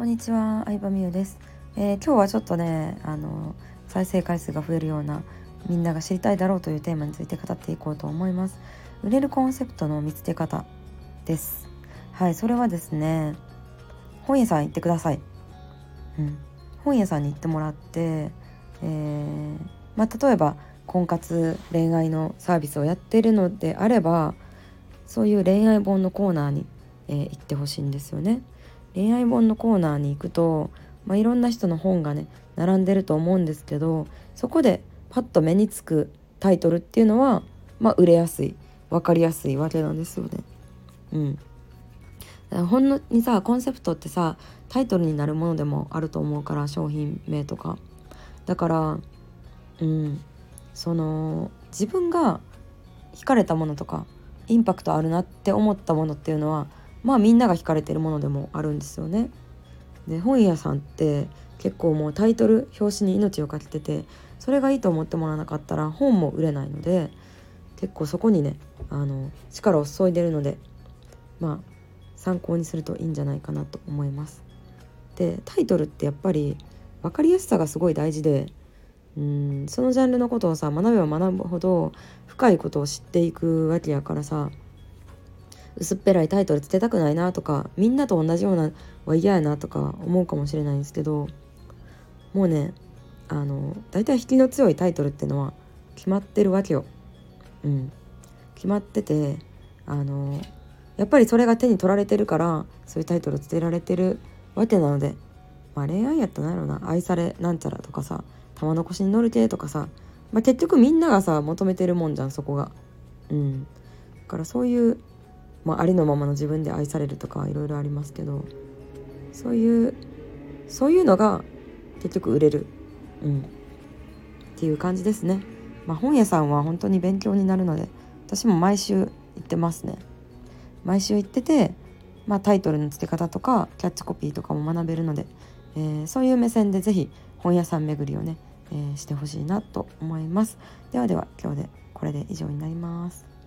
こんにちは、相葉美優です、えー、今日はちょっとね、あの再生回数が増えるようなみんなが知りたいだろうというテーマについて語っていこうと思います。売れるコンセプトの見つけ方です。はい、それはですね、本屋さん行ってください。うん、本屋さんに行ってもらって、えー、まあ、例えば婚活恋愛のサービスをやってるのであればそういう恋愛本のコーナーに、えー、行ってほしいんですよね。恋愛本のコーナーに行くと、まあ、いろんな人の本がね並んでると思うんですけどそこでパッと目につくタイトルっていうのは、まあ、売れやすい分かりやすいわけなんですよね。うん、ほんのにさコンセプトってさタイトルになるものでもあると思うから商品名とかだからうんその自分が惹かれたものとかインパクトあるなって思ったものっていうのはまあみんなが惹かれてるものでもあるんですよね。で本屋さんって結構もうタイトル表紙に命をかけててそれがいいと思ってもらわなかったら本も売れないので結構そこにねあの力を注いでるのでまあ参考にするといいんじゃないかなと思います。でタイトルってやっぱり分かりやすさがすごい大事でうんそのジャンルのことをさ学べば学ぶほど深いことを知っていくわけやからさ薄っぺらいタイトルつけたくないなとかみんなと同じようなは嫌やなとか思うかもしれないんですけどもうねあの大体引きの強いタイトルってのは決まってるわけよ。うん、決まっててあのやっぱりそれが手に取られてるからそういうタイトルつけられてるわけなので、まあ、恋愛やったら何やろな愛されなんちゃらとかさ玉残しに乗る系とかさ、まあ、結局みんながさ求めてるもんじゃんそこが。うん、だからそういうまあ、ありのままの自分で愛されるとかいろいろありますけどそういうそういうのが結局売れる、うん、っていう感じですね。まあ、本屋さんは本当に勉強になるので私も毎週行ってますね。毎週行ってて、まあ、タイトルの付け方とかキャッチコピーとかも学べるので、えー、そういう目線で是非本屋さん巡りをね、えー、してほしいなと思います。ではでは今日でこれで以上になります。